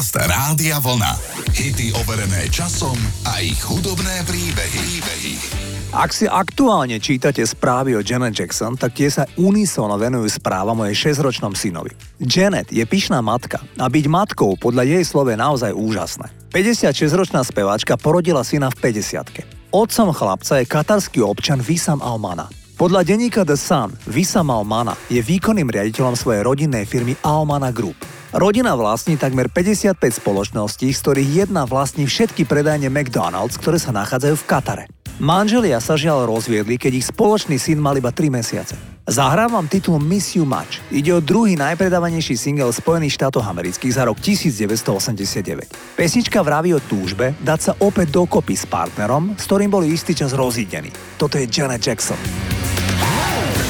Podcast Rádia Vlna. Hity overené časom a ich hudobné príbehy. príbehy. Ak si aktuálne čítate správy o Janet Jackson, tak tie sa unisono venujú správa mojej 6-ročnom synovi. Janet je pyšná matka a byť matkou podľa jej slove naozaj úžasné. 56-ročná speváčka porodila syna v 50 Otcom chlapca je katarský občan Visam Almana. Podľa denníka The Sun, Visam Almana je výkonným riaditeľom svojej rodinnej firmy Almana Group. Rodina vlastní takmer 55 spoločností, z ktorých jedna vlastní všetky predajne McDonald's, ktoré sa nachádzajú v Katare. Manželia sa žiaľ rozviedli, keď ich spoločný syn mal iba 3 mesiace. Zahrávam titul Miss You Much. Ide o druhý najpredávanejší single Spojených štátov amerických za rok 1989. Pesnička vraví o túžbe dať sa opäť dokopy s partnerom, s ktorým boli istý čas rozídení. Toto je Janet Jackson. That's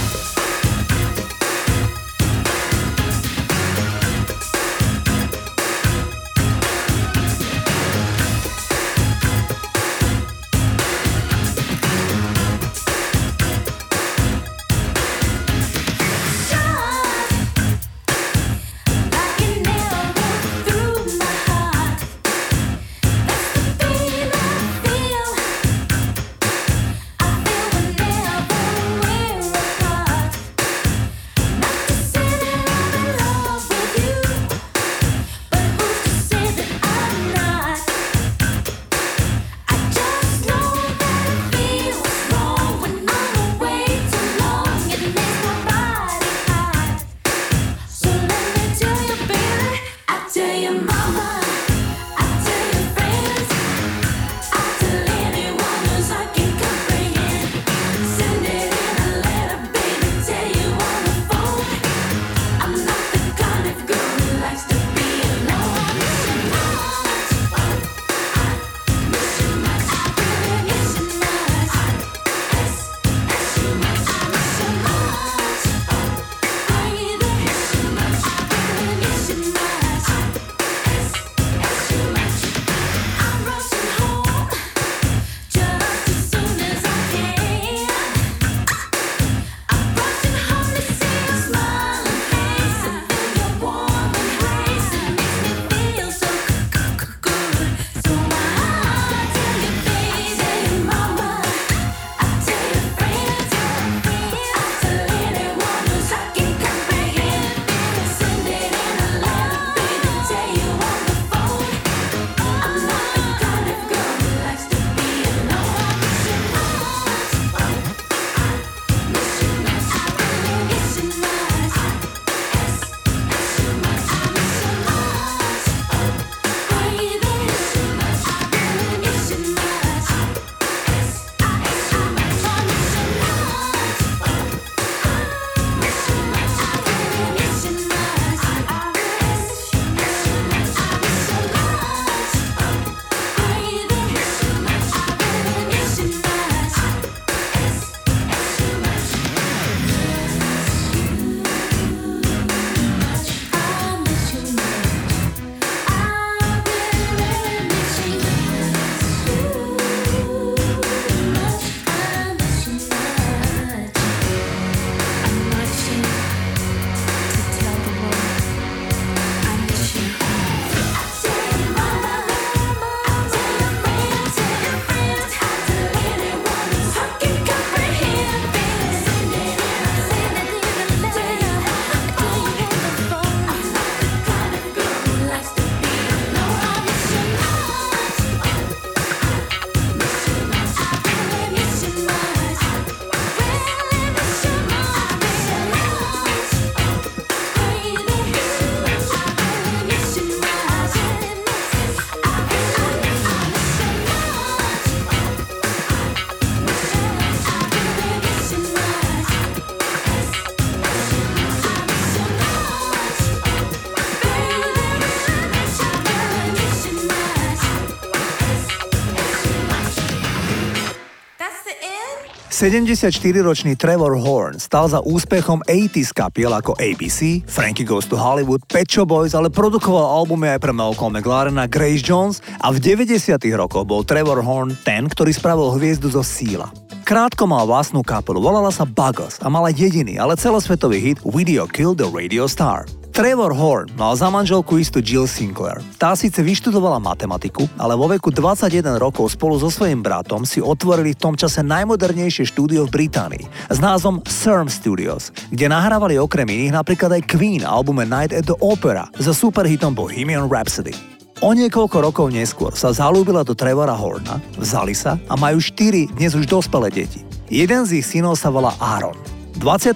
74-ročný Trevor Horn stal za úspechom 80s kapiel ako ABC, Frankie Goes to Hollywood, Pet Boys, ale produkoval albumy aj pre Malcolm McLaren a Grace Jones a v 90 rokoch bol Trevor Horn ten, ktorý spravil hviezdu zo síla. Krátko mal vlastnú kapelu, volala sa Buggles a mala jediný, ale celosvetový hit Video Kill the Radio Star. Trevor Horn mal za manželku istú Jill Sinclair. Tá síce vyštudovala matematiku, ale vo veku 21 rokov spolu so svojím bratom si otvorili v tom čase najmodernejšie štúdio v Británii s názvom CERM Studios, kde nahrávali okrem iných napríklad aj Queen albume Night at the Opera so superhitom Bohemian Rhapsody. O niekoľko rokov neskôr sa zalúbila do Trevora Horna, vzali sa a majú štyri dnes už dospelé deti. Jeden z ich synov sa volá Aaron. 25.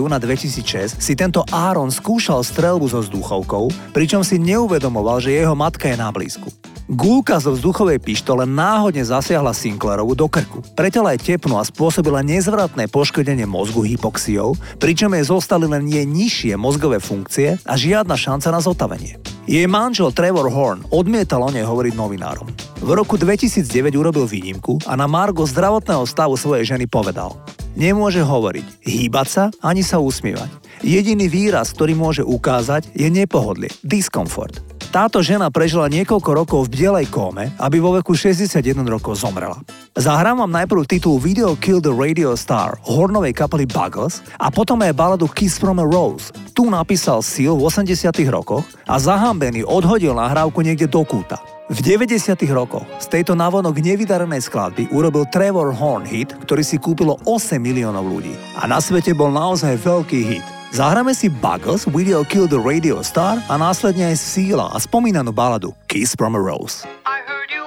júna 2006 si tento Aaron skúšal strelbu so vzduchovkou, pričom si neuvedomoval, že jeho matka je na blízku. Gulka zo vzduchovej pištole náhodne zasiahla Sinclairovu do krku. Pretela aj tepnu a spôsobila nezvratné poškodenie mozgu hypoxiou, pričom jej zostali len jej nižšie mozgové funkcie a žiadna šanca na zotavenie. Jej manžel Trevor Horn odmietal o nej hovoriť novinárom. V roku 2009 urobil výnimku a na Margo zdravotného stavu svojej ženy povedal Nemôže hovoriť, hýbať sa ani sa usmievať. Jediný výraz, ktorý môže ukázať, je nepohodlie, diskomfort. Táto žena prežila niekoľko rokov v bielej kóme, aby vo veku 61 rokov zomrela. Zahrám vám najprv titul Video Kill the Radio Star hornovej kapely Buggles a potom aj baladu Kiss from a Rose. Tu napísal Seal v 80 rokoch a zahambený odhodil nahrávku niekde do kúta. V 90. rokoch z tejto navonok nevydarenej skladby urobil Trevor Horn hit, ktorý si kúpilo 8 miliónov ľudí. A na svete bol naozaj veľký hit. Zahráme si Buggles, Video Kill the Radio Star a následne aj Seala a spomínanú baladu Kiss from a Rose. I heard you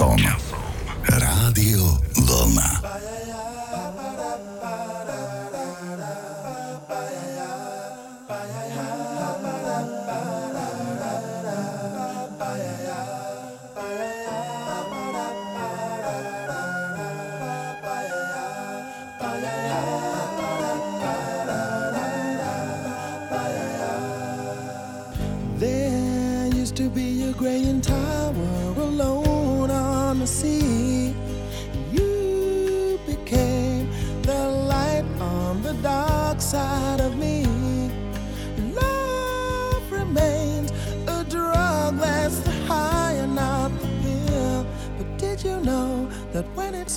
overené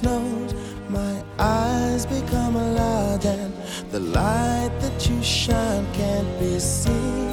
snows, my eyes become large and the light that you shine can't be seen?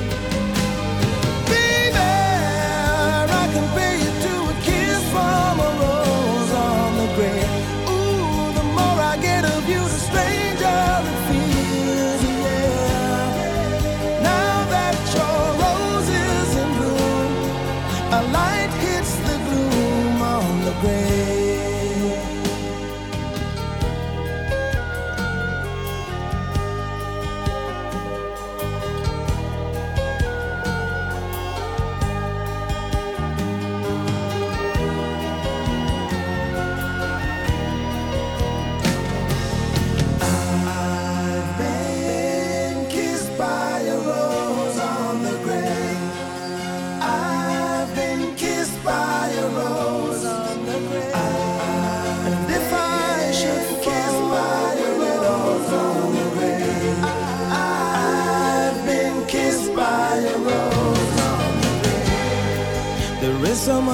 I get of you, the stranger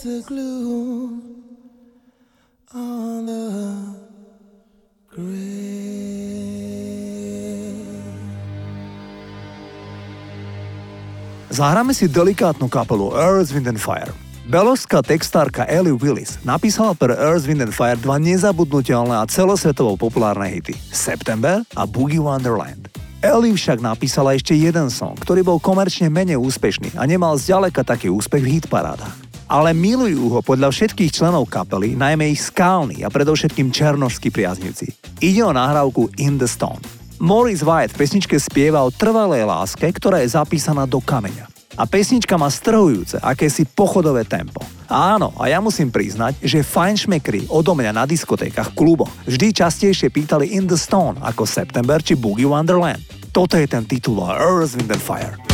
Hits the gloom on the grave. Zahráme si delikátnu kapelu Earth, Wind and Fire. Beloská textárka Ellie Willis napísala pre Earth, Wind and Fire dva nezabudnutelné a celosvetovo populárne hity September a Boogie Wonderland. Ellie však napísala ešte jeden song, ktorý bol komerčne menej úspešný a nemal zďaleka taký úspech v hitparádach. Ale milujú ho podľa všetkých členov kapely, najmä ich skálni a predovšetkým černošskí priaznivci. Ide o nahrávku In the Stone. Morris White v pesničke spieva o trvalej láske, ktorá je zapísaná do kameňa. A pesnička má strhujúce, akési pochodové tempo. Áno, a ja musím priznať, že fajnšmekry odo mňa na diskotékach, kluboch vždy častejšie pýtali In the Stone ako September či Boogie Wonderland. Toto je ten titul Earth, Wind and Fire.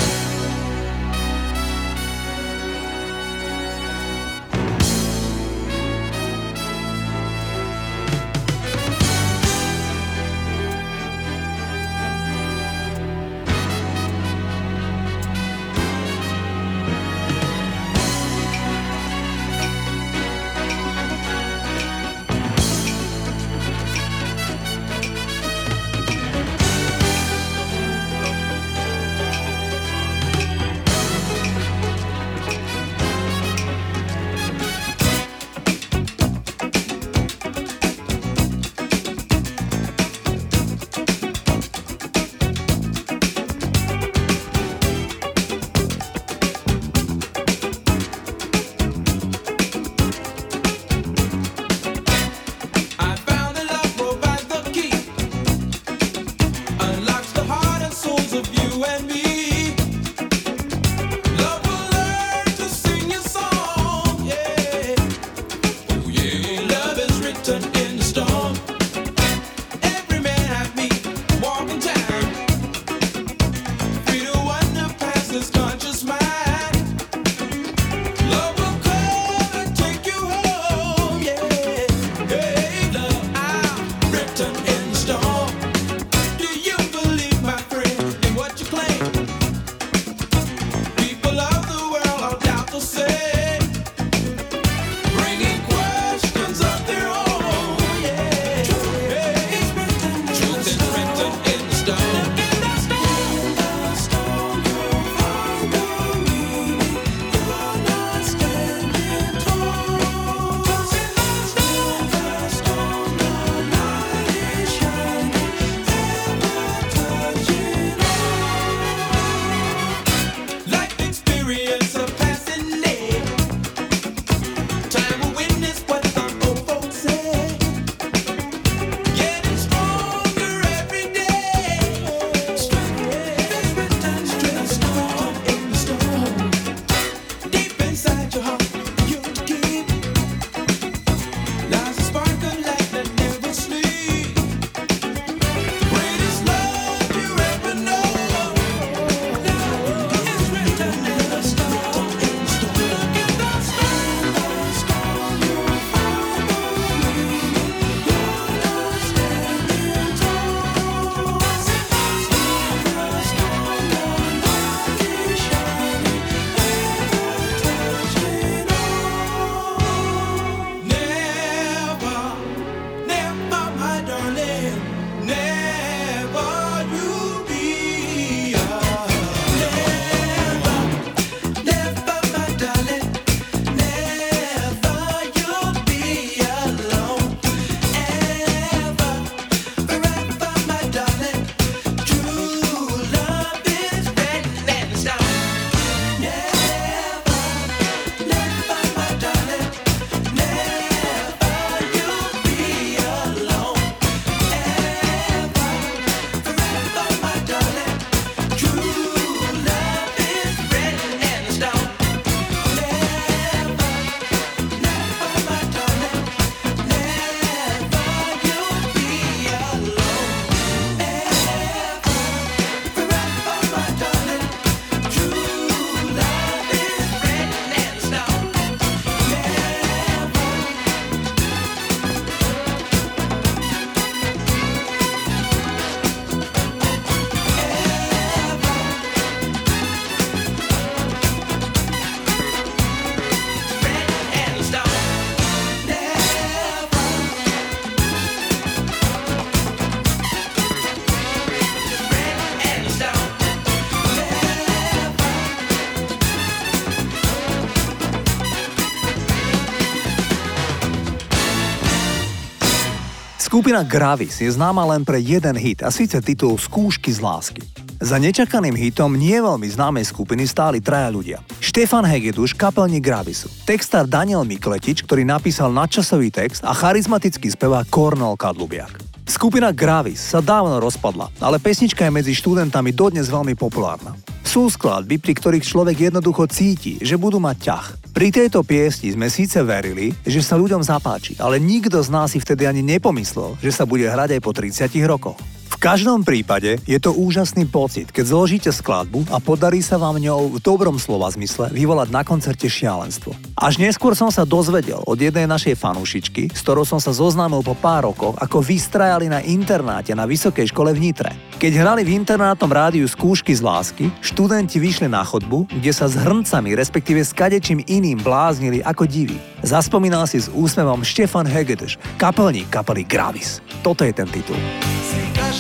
Skupina Gravis je známa len pre jeden hit a síce titul Skúšky z lásky. Za nečakaným hitom nie veľmi známej skupiny stáli traja ľudia. Štefan Hegeduš, kapelník Gravisu, textár Daniel Mikletič, ktorý napísal nadčasový text a charizmatický spevák Kornel Kadlubiak. Skupina Gravis sa dávno rozpadla, ale pesnička je medzi študentami dodnes veľmi populárna. Sú skladby, pri ktorých človek jednoducho cíti, že budú mať ťah. Pri tejto piesni sme síce verili, že sa ľuďom zapáči, ale nikto z nás si vtedy ani nepomyslel, že sa bude hrať aj po 30 rokoch. V každom prípade je to úžasný pocit, keď zložíte skladbu a podarí sa vám ňou v dobrom slova zmysle vyvolať na koncerte šialenstvo. Až neskôr som sa dozvedel od jednej našej fanúšičky, s ktorou som sa zoznámil po pár rokoch, ako vystrajali na internáte na vysokej škole v Nitre. Keď hrali v internátnom rádiu skúšky z lásky, študenti vyšli na chodbu, kde sa s hrncami, respektíve s kadečím iným bláznili ako diví. Zaspomínal si s úsmevom Štefan Hegedeš, kapelník kapely Gravis. Toto je ten titul.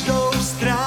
atrás estranho.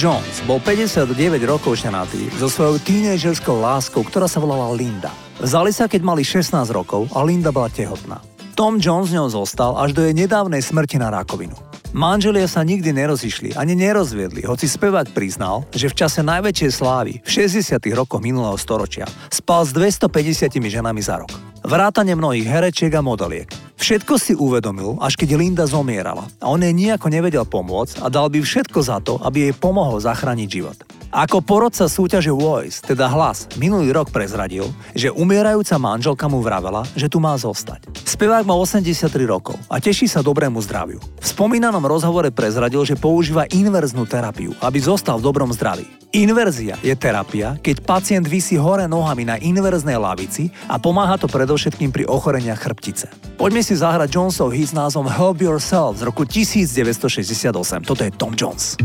Jones bol 59 rokov ženatý so svojou tínežerskou láskou, ktorá sa volala Linda. Vzali sa, keď mali 16 rokov a Linda bola tehotná. Tom Jones s ňou zostal až do jej nedávnej smrti na rakovinu. Manželia sa nikdy nerozišli ani nerozviedli, hoci spevák priznal, že v čase najväčšej slávy v 60. rokoch minulého storočia spal s 250 ženami za rok. Vrátane mnohých herečiek a modeliek. Všetko si uvedomil, až keď Linda zomierala a on jej nejako nevedel pomôcť a dal by všetko za to, aby jej pomohol zachrániť život. Ako porodca súťaže Voice, teda hlas, minulý rok prezradil, že umierajúca manželka mu vravela, že tu má zostať. Spevák má 83 rokov a teší sa dobrému zdraviu. V spomínanom rozhovore prezradil, že používa inverznú terapiu, aby zostal v dobrom zdraví. Inverzia je terapia, keď pacient vysí hore nohami na inverznej lavici a pomáha to predovšetkým pri ochoreniach chrbtice. Poďme si zahrať Jonesov hit s názvom Help Yourself z roku 1968. Toto je Tom Jones.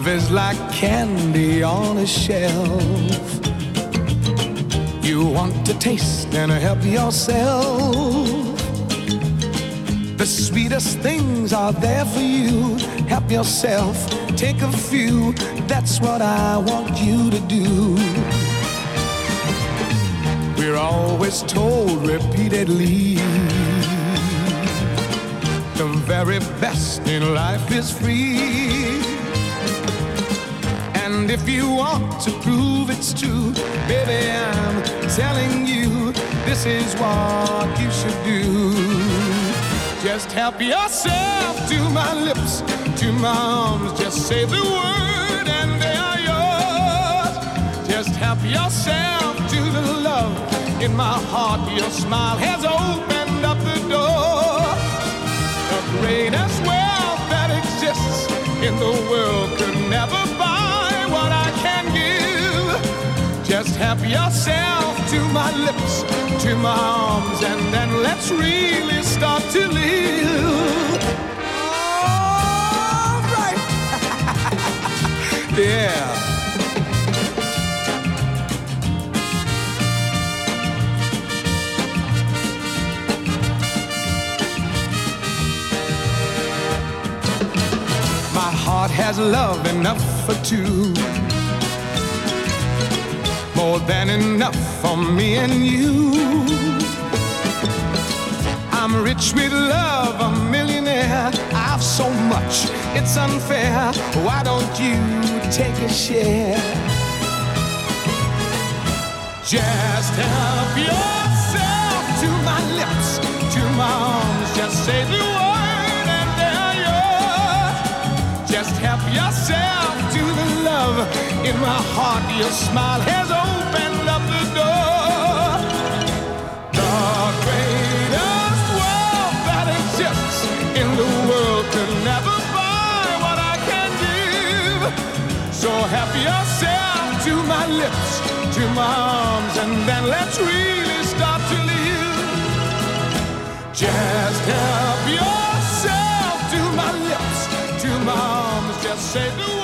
Love is like candy on a shelf. You want to taste and help yourself. The sweetest things are there for you. Help yourself, take a few. That's what I want you to do. We're always told repeatedly the very best in life is free. And if you want to prove it's true, baby, I'm telling you, this is what you should do. Just help yourself to my lips, to my arms. Just say the word and they are yours. Just help yourself to the love in my heart. Your smile has opened up the door. The greatest wealth that exists in the world could never buy Just help yourself to my lips, to my arms, and then let's really start to live. All right. yeah. My heart has love enough for two. More than enough for me and you. I'm rich with love, a millionaire. I've so much, it's unfair. Why don't you take a share? Just help yourself to my lips, to my arms. Just say the word and they're yours. Just help yourself love in my heart. Your smile has opened up the door. The greatest wealth that exists in the world could never buy what I can give. So help yourself to my lips, to my arms, and then let's really start to live. Just help yourself to my lips, to my arms. Just say the word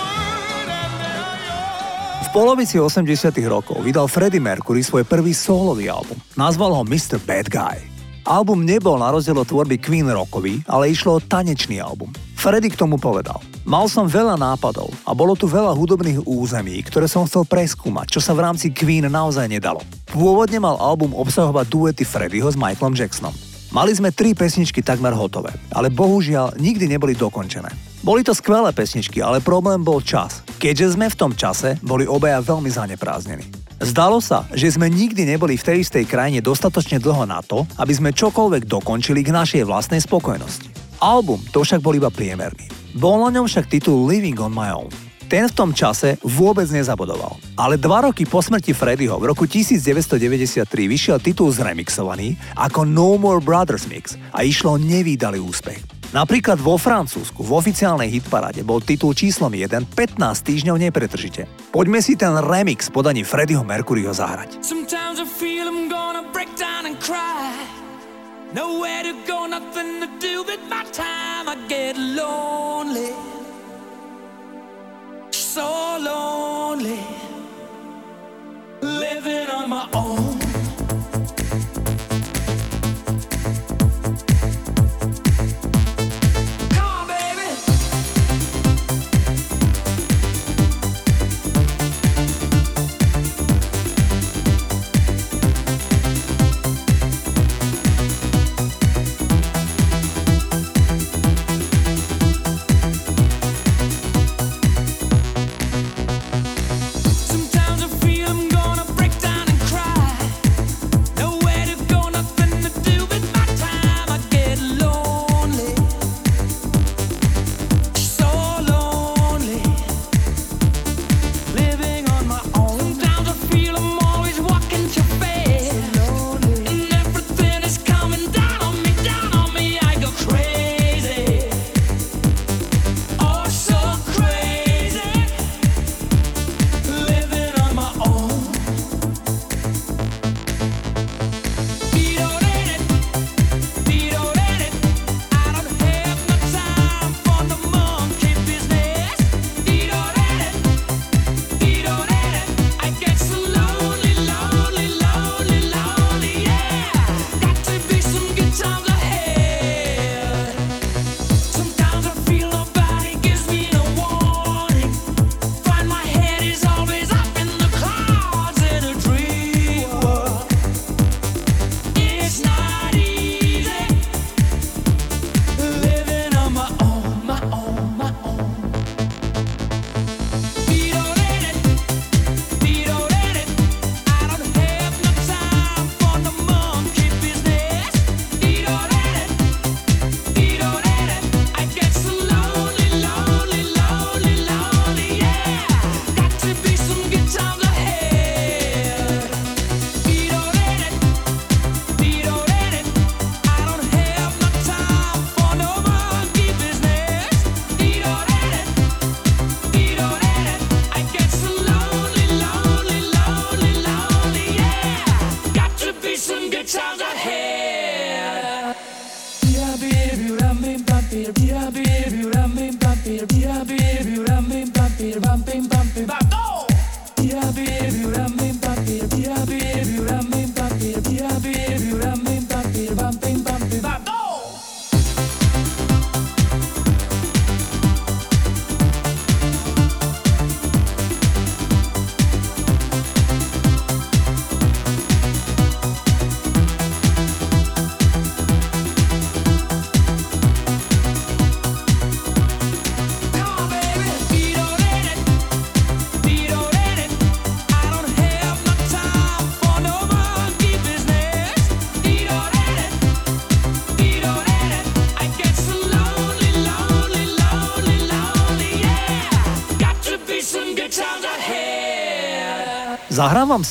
polovici 80 rokov vydal Freddie Mercury svoj prvý solový album. Nazval ho Mr. Bad Guy. Album nebol na rozdiel od tvorby Queen rockový, ale išlo o tanečný album. Freddie k tomu povedal. Mal som veľa nápadov a bolo tu veľa hudobných území, ktoré som chcel preskúmať, čo sa v rámci Queen naozaj nedalo. Pôvodne mal album obsahovať duety Freddieho s Michaelom Jacksonom. Mali sme tri pesničky takmer hotové, ale bohužiaľ nikdy neboli dokončené. Boli to skvelé pesničky, ale problém bol čas. Keďže sme v tom čase, boli obaja veľmi zanepráznení. Zdalo sa, že sme nikdy neboli v tej istej krajine dostatočne dlho na to, aby sme čokoľvek dokončili k našej vlastnej spokojnosti. Album to však bol iba priemerný. Bol na ňom však titul Living on my own. Ten v tom čase vôbec nezabodoval. Ale dva roky po smrti Freddyho v roku 1993 vyšiel titul zremixovaný ako No More Brothers Mix a išlo nevýdalý úspech. Napríklad vo Francúzsku v oficiálnej hitparáde bol titul číslom 1 15 týždňov nepretržite. Poďme si ten remix podaní Freddieho Mercuryho zahrať. Nowhere to go, nothing to do with my time. I get lonely. So lonely. Living on my own.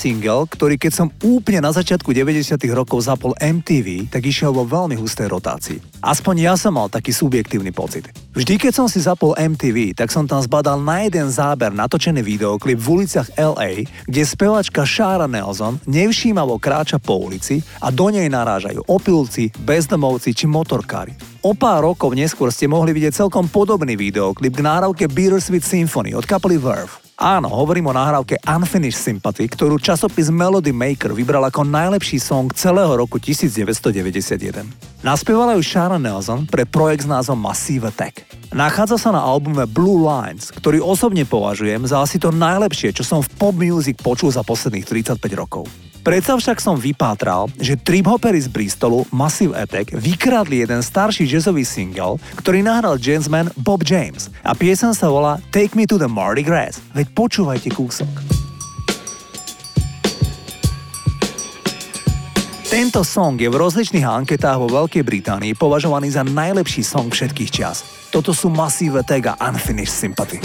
Single, ktorý keď som úplne na začiatku 90 rokov zapol MTV, tak išiel vo veľmi hustej rotácii. Aspoň ja som mal taký subjektívny pocit. Vždy, keď som si zapol MTV, tak som tam zbadal na jeden záber natočený videoklip v uliciach LA, kde spevačka Shara Nelson nevšímavo kráča po ulici a do nej narážajú opilci, bezdomovci či motorkári. O pár rokov neskôr ste mohli vidieť celkom podobný videoklip k náravke Bittersweet Symphony od kapely Verve. Áno, hovorím o nahrávke Unfinished Sympathy, ktorú časopis Melody Maker vybral ako najlepší song celého roku 1991. Naspievala ju Sharon Nelson pre projekt s názvom Massive Attack. Nachádza sa na albume Blue Lines, ktorý osobne považujem za asi to najlepšie, čo som v pop music počul za posledných 35 rokov. Predsa však som vypátral, že trip-hopery z Bristolu Massive Attack vykradli jeden starší jazzový single, ktorý nahral jazzman Bob James a piesen sa volá Take Me to the Mardi Gras. Veď počúvajte kúsok. Tento song je v rozličných anketách vo Veľkej Británii považovaný za najlepší song všetkých čias. Toto sú Attack a Unfinished Sympathy.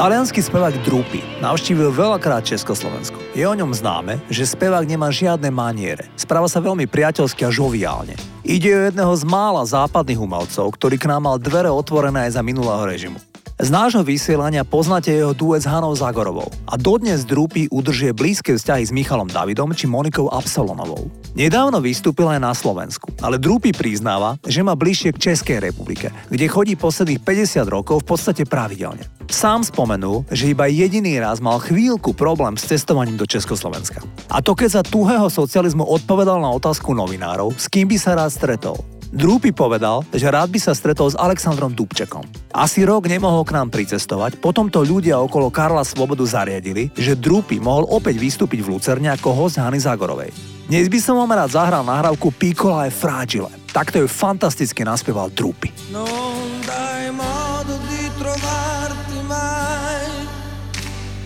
Talianský spevák Drupy navštívil veľakrát Československo. Je o ňom známe, že spevák nemá žiadne maniere. Správa sa veľmi priateľsky a žoviálne. Ide o jedného z mála západných umelcov, ktorý k nám mal dvere otvorené aj za minulého režimu. Z nášho vysielania poznáte jeho duet s Hanou Zagorovou a dodnes Drupy udržuje blízke vzťahy s Michalom Davidom či Monikou Absolonovou. Nedávno vystúpil aj na Slovensku, ale Drupy priznáva, že má bližšie k Českej republike, kde chodí posledných 50 rokov v podstate pravidelne. Sám spomenul, že iba jediný raz mal chvíľku problém s cestovaním do Československa. A to keď za tuhého socializmu odpovedal na otázku novinárov, s kým by sa rád stretol. Drúpy povedal, že rád by sa stretol s Alexandrom Dubčekom. Asi rok nemohol k nám pricestovať, potom to ľudia okolo Karla Svobodu zariadili, že Drúpy mohol opäť vystúpiť v Lucerne ako host Hany Zagorovej. Dnes by som vám rád zahral nahrávku Piccola e Fragile. Takto ju fantasticky naspieval Drúpy. Non dai modo di trovarti mai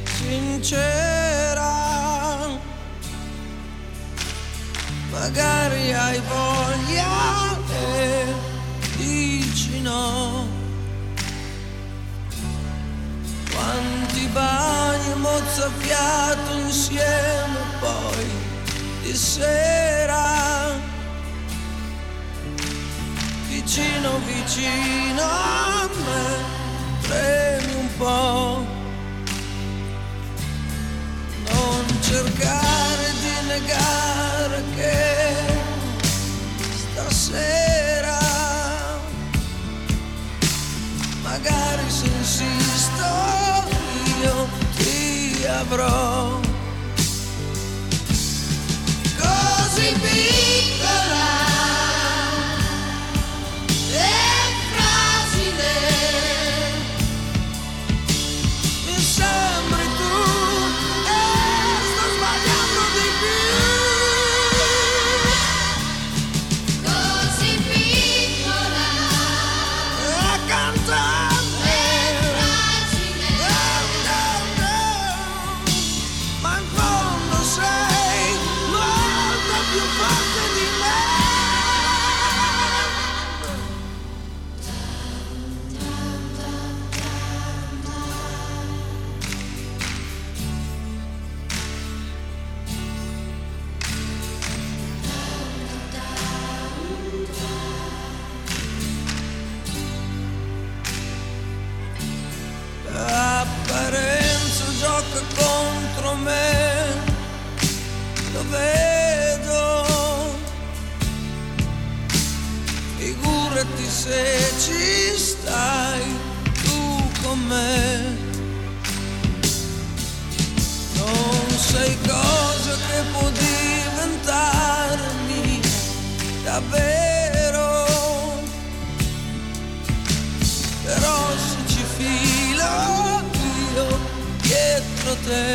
sincera. Magari hai voglia dici no. Quanti bagni mozzafiato insieme poi di sera vicino vicino a me premi un po' non cercare di negare che stasera Μαγάρισες εσύ στο ήλιο και αυρό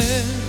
there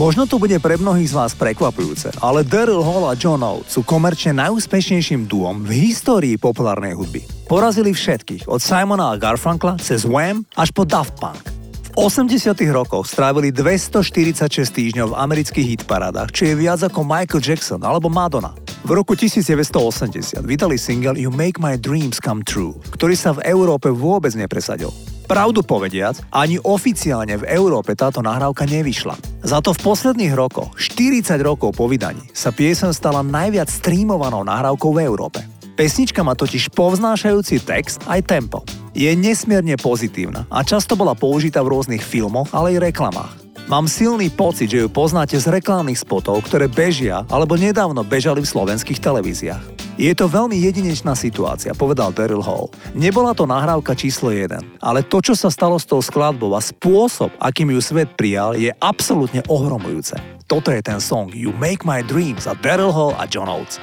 Možno to bude pre mnohých z vás prekvapujúce, ale Daryl Hall a John Oates sú komerčne najúspešnejším duom v histórii populárnej hudby. Porazili všetkých, od Simona a Garfunkla cez Wham až po Daft Punk. V 80 rokoch strávili 246 týždňov v amerických hitparádach, čo je viac ako Michael Jackson alebo Madonna. V roku 1980 vydali single You Make My Dreams Come True, ktorý sa v Európe vôbec nepresadil. Pravdu povediac, ani oficiálne v Európe táto nahrávka nevyšla. Za to v posledných rokoch, 40 rokov po vydaní, sa piesen stala najviac streamovanou nahrávkou v Európe. Pesnička má totiž povznášajúci text aj tempo. Je nesmierne pozitívna a často bola použitá v rôznych filmoch, ale aj reklamách. Mám silný pocit, že ju poznáte z reklamných spotov, ktoré bežia alebo nedávno bežali v slovenských televíziách. Je to veľmi jedinečná situácia, povedal Daryl Hall. Nebola to nahrávka číslo 1, ale to, čo sa stalo s tou skladbou a spôsob, akým ju svet prijal, je absolútne ohromujúce. Toto je ten song You Make My Dreams a Daryl Hall a John Oates.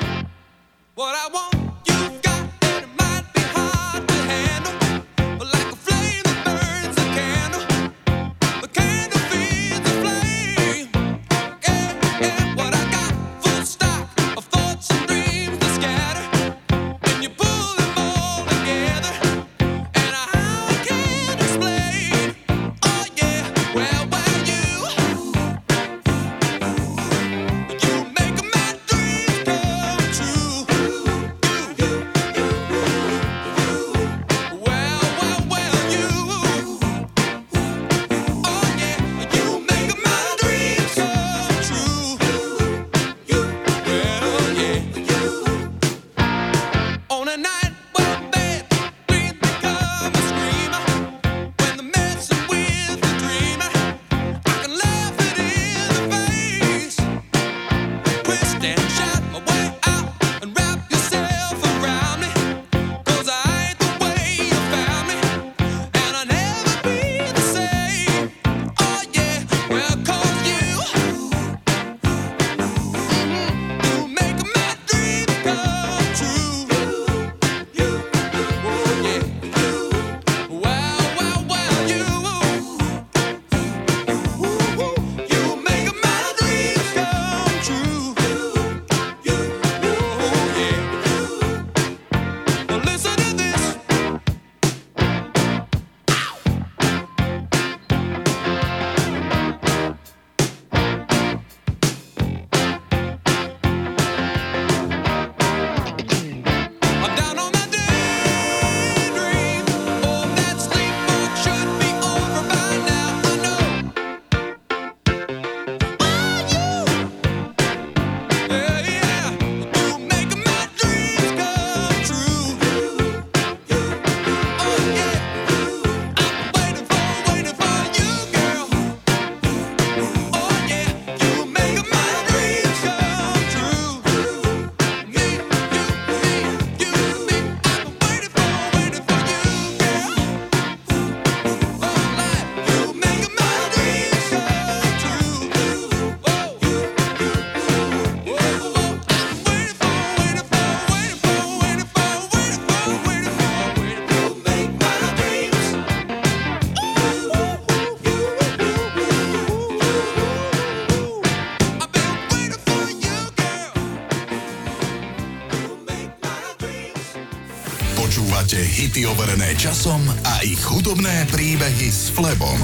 What I want, Hity overené časom a ich hudobné príbehy s Flebom.